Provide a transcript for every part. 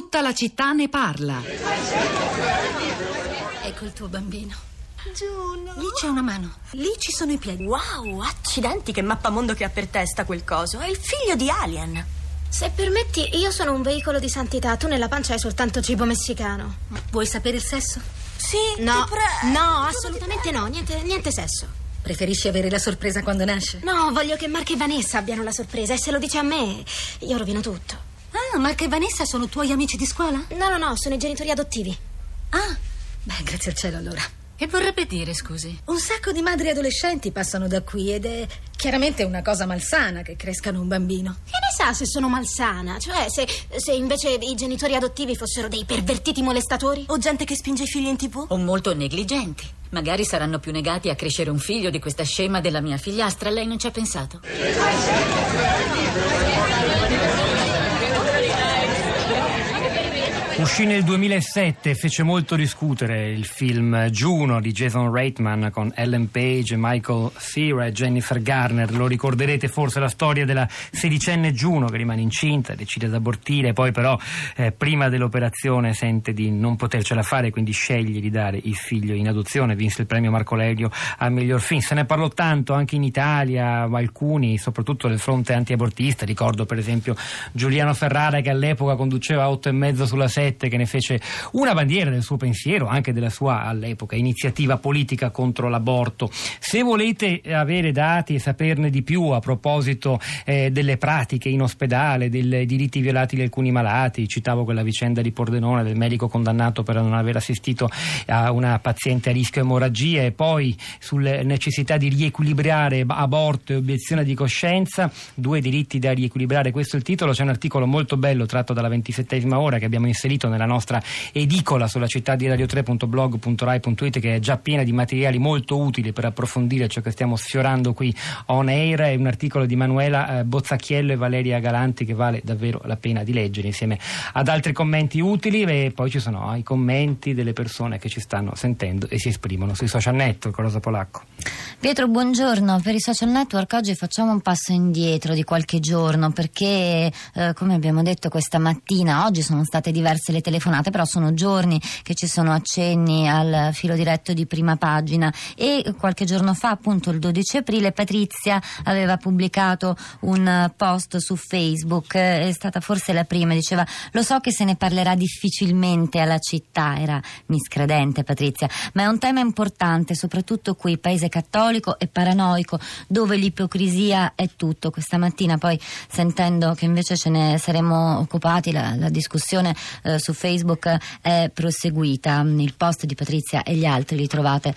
Tutta la città ne parla. Ecco il tuo bambino. Giuno. Lì c'è una mano. Lì ci sono i piedi. Wow, accidenti che mappamondo che ha per testa quel coso. È il figlio di Alien. Se permetti, io sono un veicolo di santità. Tu nella pancia hai soltanto cibo messicano. Vuoi sapere il sesso? Sì, No, ti prego. no, assolutamente no. Niente, niente sesso. Preferisci avere la sorpresa quando nasce? No, voglio che Mark e Vanessa abbiano la sorpresa. E se lo dice a me, io rovino tutto. Ah, Mark e Vanessa sono tuoi amici di scuola? No, no, no, sono i genitori adottivi. Ah, beh, grazie al cielo allora. Che vorrebbe dire, scusi? Un sacco di madri adolescenti passano da qui ed è chiaramente una cosa malsana che crescano un bambino. Che ne sa se sono malsana? Cioè, se, se invece i genitori adottivi fossero dei pervertiti molestatori? O gente che spinge i figli in tv? O molto negligenti. Magari saranno più negati a crescere un figlio di questa scema della mia figliastra. Lei non ci ha pensato? Uscì nel 2007 e fece molto discutere il film Juno di Jason Reitman con Ellen Page, Michael Cera e Jennifer Garner. Lo ricorderete forse la storia della sedicenne Juno che rimane incinta, decide di abortire, poi però eh, prima dell'operazione sente di non potercela fare, quindi sceglie di dare il figlio in adozione. Vinse il premio Marco Lelio al miglior film. Se ne parlò tanto anche in Italia, alcuni, soprattutto del fronte antiabortista. Ricordo per esempio Giuliano Ferrara che all'epoca conduceva 8 e mezzo sulla 7 che ne fece una bandiera del suo pensiero, anche della sua all'epoca iniziativa politica contro l'aborto. Se volete avere dati e saperne di più a proposito eh, delle pratiche in ospedale, dei diritti violati di alcuni malati, citavo quella vicenda di Pordenone del medico condannato per non aver assistito a una paziente a rischio emorragia e poi sulle necessità di riequilibrare aborto e obiezione di coscienza, due diritti da riequilibrare, questo è il titolo, c'è un articolo molto bello tratto dalla ventisettesima ora che abbiamo inserito nella nostra edicola sulla città di radio3.blog.rai.it che è già piena di materiali molto utili per approfondire ciò che stiamo sfiorando qui on air. È un articolo di Manuela eh, Bozzacchiello e Valeria Galanti che vale davvero la pena di leggere insieme ad altri commenti utili e poi ci sono i commenti delle persone che ci stanno sentendo e si esprimono sui social network. Rosa Polacco. Pietro, buongiorno. Per i social network oggi facciamo un passo indietro di qualche giorno perché, eh, come abbiamo detto questa mattina, oggi sono state diverse le telefonate, però sono giorni che ci sono accenni al filo diretto di prima pagina e qualche giorno fa, appunto il 12 aprile, Patrizia aveva pubblicato un post su Facebook, è stata forse la prima, diceva lo so che se ne parlerà difficilmente alla città, era miscredente Patrizia, ma è un tema importante, soprattutto qui, paese cattolico e paranoico, dove l'ipocrisia è tutto. Questa mattina poi sentendo che invece ce ne saremmo occupati, la, la discussione eh, su Facebook è proseguita. Il post di Patrizia e gli altri li trovate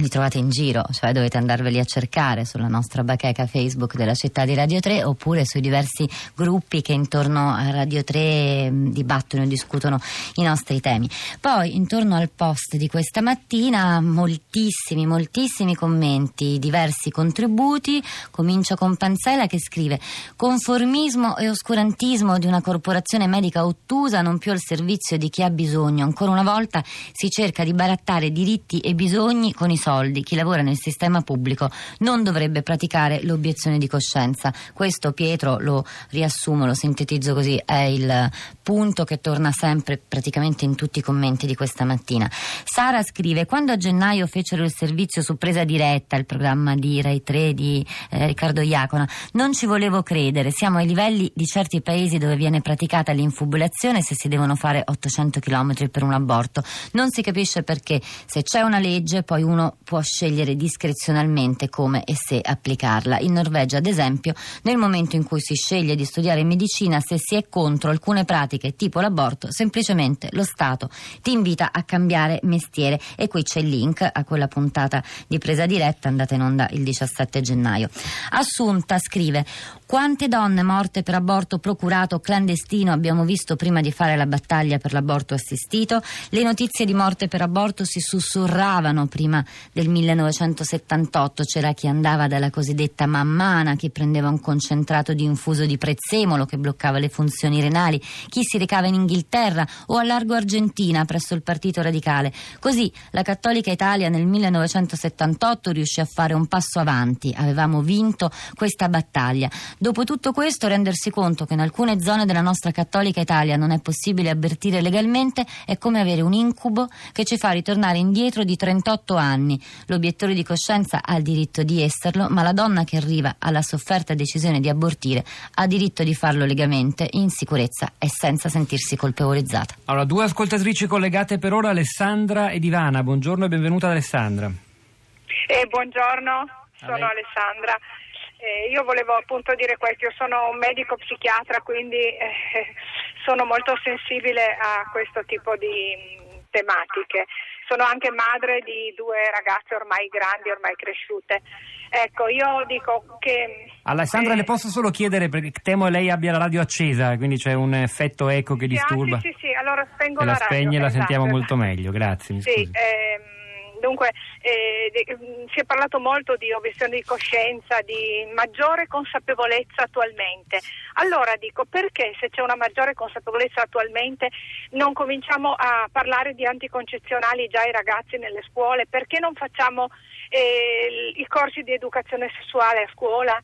li trovate in giro, cioè dovete andarveli a cercare sulla nostra bacheca Facebook della città di Radio 3 oppure sui diversi gruppi che intorno a Radio 3 dibattono e discutono i nostri temi. Poi intorno al post di questa mattina moltissimi, moltissimi commenti, diversi contributi. Comincio con Panzela che scrive conformismo e oscurantismo di una corporazione medica ottusa non più al servizio di chi ha bisogno. Ancora una volta si cerca di barattare diritti e bisogni con i soldi. Chi lavora nel sistema pubblico non dovrebbe praticare l'obiezione di coscienza. Questo, Pietro, lo riassumo, lo sintetizzo così, è il punto che torna sempre praticamente in tutti i commenti di questa mattina. Sara scrive: Quando a gennaio fecero il servizio su presa diretta, il programma di Rai 3 di eh, Riccardo Iacona, non ci volevo credere. Siamo ai livelli di certi paesi dove viene praticata l'infubulazione se si devono fare 800 km per un aborto. Non si capisce perché se c'è una legge poi uno può scegliere discrezionalmente come e se applicarla. In Norvegia, ad esempio, nel momento in cui si sceglie di studiare medicina, se si è contro alcune pratiche tipo l'aborto, semplicemente lo Stato ti invita a cambiare mestiere. E qui c'è il link a quella puntata di presa diretta andata in onda il 17 gennaio. Assunta scrive: Quante donne morte per aborto procurato clandestino abbiamo visto prima di fare la battaglia per l'aborto assistito? Le notizie di morte per aborto si sussurravano prima del 1978. C'era chi andava dalla cosiddetta mammana, chi prendeva un concentrato di infuso di prezzemolo che bloccava le funzioni renali, chi si recava in Inghilterra o a largo Argentina presso il Partito Radicale. Così la Cattolica Italia nel 1978 riuscì a fare un passo avanti. Avevamo vinto questa battaglia. Dopo tutto questo, rendersi conto che in alcune zone della nostra cattolica Italia non è possibile avvertire legalmente è come avere un incubo che ci fa ritornare indietro di 38 anni. L'obiettore di coscienza ha il diritto di esserlo, ma la donna che arriva alla sofferta decisione di abortire ha diritto di farlo legamente, in sicurezza e senza sentirsi colpevolizzata. Allora, due ascoltatrici collegate per ora, Alessandra ed Ivana. Buongiorno e benvenuta Alessandra. Eh, buongiorno, sono Alessandra. Eh, io volevo appunto dire questo, io sono un medico psichiatra, quindi eh, sono molto sensibile a questo tipo di mh, tematiche. Sono anche madre di due ragazze ormai grandi, ormai cresciute. Ecco, io dico che... Alessandra, eh, le posso solo chiedere, perché temo lei abbia la radio accesa, quindi c'è un effetto eco che ah, disturba. sì, sì, sì, allora spengo Se la la radio. spegne la esatto, sentiamo esatto. molto meglio, grazie. Sì, ehm, dunque eh, mm, si è parlato molto di obiezione di coscienza, di maggiore consapevolezza attualmente. Allora dico perché se c'è una maggiore consapevolezza attualmente non cominciamo a parlare di anticoncezionali già ai ragazzi nelle scuole? Perché non facciamo eh, i corsi di educazione sessuale a scuola?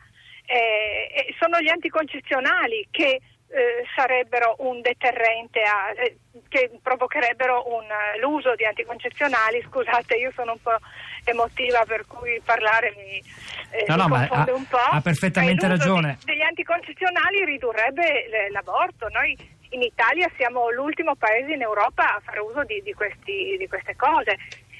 Eh, eh, sono gli anticoncezionali che eh, sarebbero un deterrente, a- eh, che provocherebbero un, eh, l'uso di anticoncezionali. Scusate, io sono un po' emotiva per cui parlare mi, eh, No, mi no, confonde ha- un po'. ha perfettamente ragione. di- degli anticoncezionali ridurrebbe l'aborto. Noi in Italia siamo l'ultimo paese in Europa a fare uso di, di questi- di queste cose.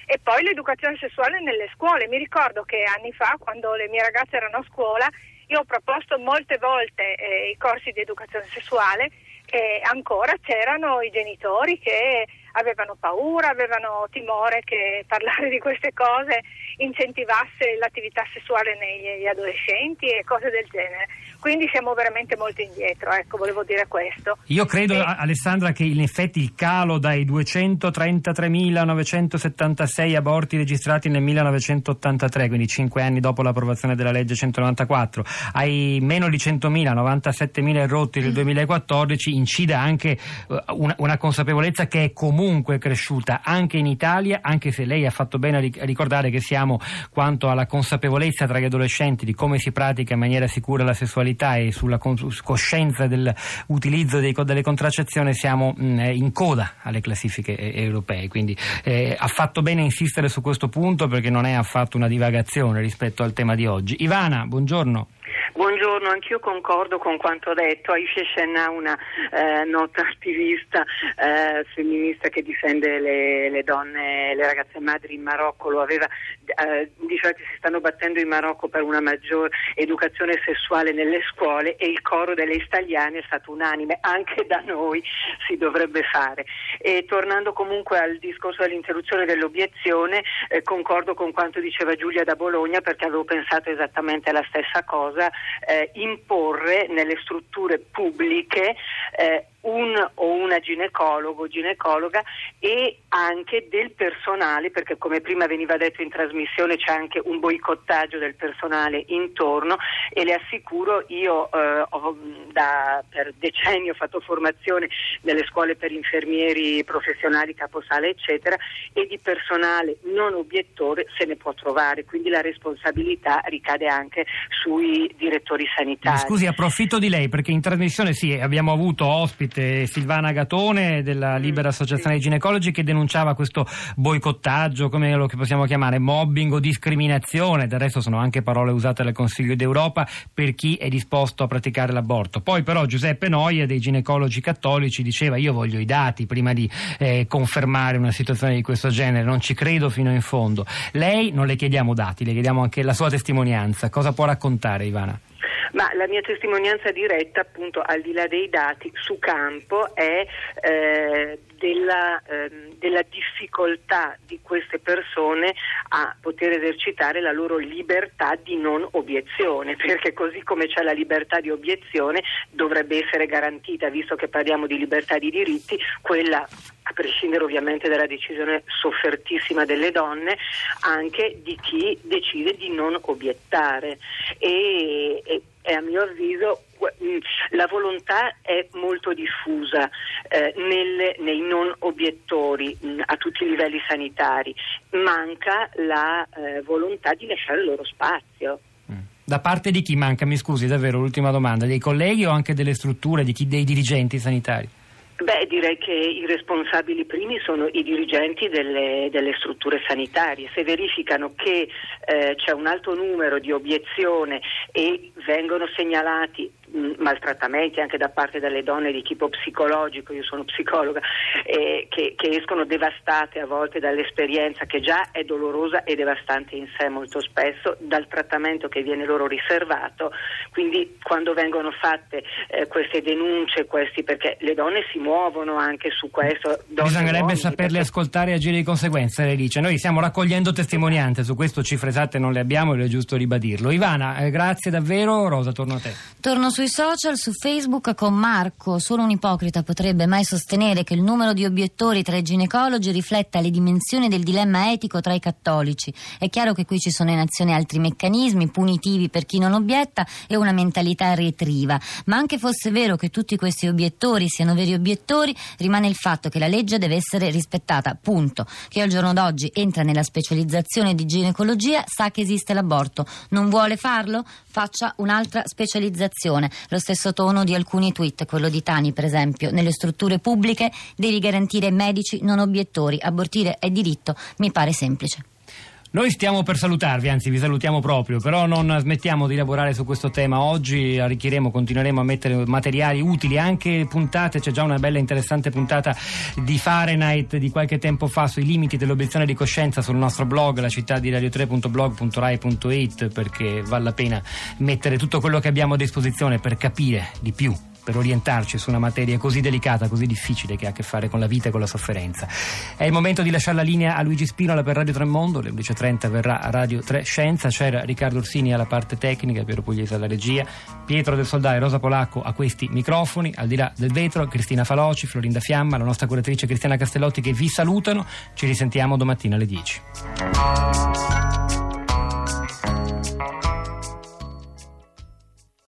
E poi l'educazione sessuale nelle scuole. Mi ricordo che anni fa, quando le mie ragazze erano a scuola, io ho proposto molte volte eh, i corsi di educazione sessuale e ancora c'erano i genitori che avevano paura, avevano timore che parlare di queste cose incentivasse l'attività sessuale negli adolescenti e cose del genere. Quindi siamo veramente molto indietro, ecco, volevo dire questo. Io credo, E- Alessandra, che in effetti il calo dai 233.976 aborti registrati nel 1983, quindi cinque anni dopo l'approvazione della legge 194, ai meno di 100.000, 97.000 rotti del 2014, incide anche eh, una, una consapevolezza che è comunque cresciuta anche in Italia, anche se lei ha fatto bene a ric- a ricordare che siamo quanto alla consapevolezza tra gli adolescenti di come si pratica in maniera sicura la sessualità e sulla coscienza dell'utilizzo delle contraccezioni siamo mh, eh, in coda alle classifiche europee. Quindi eh, ha fatto bene a insistere su questo punto perché non è affatto una divagazione rispetto al tema di oggi. Ivana, buongiorno. Buongiorno, anch'io concordo con quanto detto. Aisha Shenna, una eh, nota attivista eh, femminista che difende le, le donne, le ragazze madri in Marocco, lo aveva, eh, diceva che si stanno battendo in Marocco per una maggior educazione sessuale nelle scuole e il coro delle italiane è stato unanime, anche da noi si dovrebbe fare. E tornando comunque al discorso dell'interruzione dell'obiezione, eh, concordo con quanto diceva Giulia da Bologna perché avevo pensato esattamente alla stessa cosa, eh, imporre nelle strutture pubbliche eh, un o una ginecologo, ginecologa e anche del personale, perché come prima veniva detto in trasmissione c'è anche un boicottaggio del personale intorno e le assicuro io eh, ho da, per decenni ho fatto formazione nelle scuole per infermieri professionali, caposale eccetera e di personale non obiettore se ne può trovare, quindi la responsabilità ricade anche sui direttori sanitari. Scusi, approfitto di lei perché in trasmissione sì, abbiamo avuto ospite Silvana Gatone della Libera Associazione dei Ginecologi che denunciava questo boicottaggio, come lo possiamo chiamare mobbing o discriminazione, del resto sono anche parole usate dal Consiglio d'Europa per chi è disposto a praticare l'aborto. Poi però Giuseppe Noia dei ginecologi cattolici diceva io voglio i dati prima di eh, confermare una situazione di questo genere, non ci credo fino in fondo. Lei non le chiediamo dati, le chiediamo anche la sua testimonianza. Cosa può raccontare Ivana? Ma la mia testimonianza diretta, appunto, al di là dei dati, su campo è eh, della, ehm, della difficoltà di queste persone a poter esercitare la loro libertà di non obiezione, perché così come c'è la libertà di obiezione dovrebbe essere garantita, visto che parliamo di libertà di diritti, quella prescindere ovviamente dalla decisione soffertissima delle donne, anche di chi decide di non obiettare. E, e- e a mio avviso mh, la volontà è molto diffusa eh, nelle- nei non obiettori mh, a tutti i livelli sanitari, manca la eh, volontà di lasciare il loro spazio. Da parte di chi manca, mi scusi davvero, l'ultima domanda, dei colleghi o anche delle strutture, di chi, dei dirigenti sanitari? Beh, direi che i responsabili primi sono i dirigenti delle, delle strutture sanitarie. Se verificano che eh, c'è un alto numero di obiezioni e vengono segnalati maltrattamenti anche da parte delle donne di tipo psicologico, io sono psicologa, eh, che, che, escono devastate a volte dall'esperienza che già è dolorosa e devastante in sé molto spesso, dal trattamento che viene loro riservato, quindi quando vengono fatte eh, queste denunce, questi, perché le donne si muovono anche su questo. Bisognerebbe uomini, saperle perché... ascoltare e agire di conseguenza, lei dice. Noi stiamo raccogliendo testimonianze, su questo cifre esatte non le abbiamo ed è giusto ribadirlo. Ivana, eh, grazie davvero, Rosa, torno a te. Torno sui social, su Facebook con Marco. Solo un ipocrita potrebbe mai sostenere che il numero di obiettori tra i ginecologi rifletta le dimensioni del dilemma etico tra i cattolici. È chiaro che qui ci sono in azione altri meccanismi punitivi per chi non obietta e una mentalità retriva. Ma anche fosse vero che tutti questi obiettori siano veri obiettori, rimane il fatto che la legge deve essere rispettata. Punto. Chi al giorno d'oggi entra nella specializzazione di ginecologia sa che esiste l'aborto. Non vuole farlo? Faccia un'altra specializzazione. Lo stesso tono di alcuni tweet, quello di Tani per esempio. Nelle strutture pubbliche devi garantire medici non obiettori. Abortire è diritto, mi pare semplice. Noi stiamo per salutarvi, anzi vi salutiamo proprio, però non smettiamo di lavorare su questo tema. Oggi arricchiremo, continueremo a mettere materiali utili, anche puntate, c'è già una bella interessante puntata di Fahrenheit di qualche tempo fa sui limiti dell'obiezione di coscienza sul nostro blog, la città di radio3.blog.rai.it, perché vale la pena mettere tutto quello che abbiamo a disposizione per capire di più per orientarci su una materia così delicata, così difficile che ha a che fare con la vita e con la sofferenza. È il momento di lasciare la linea a Luigi Spinola per Radio Tremondo, alle 11.30 verrà Radio 3 Scienza, c'era Riccardo Orsini alla parte tecnica, Piero Pugliese alla regia, Pietro del Soldai e Rosa Polacco a questi microfoni, al di là del vetro, Cristina Faloci, Florinda Fiamma, la nostra curatrice Cristiana Castellotti che vi salutano, ci risentiamo domattina alle 10.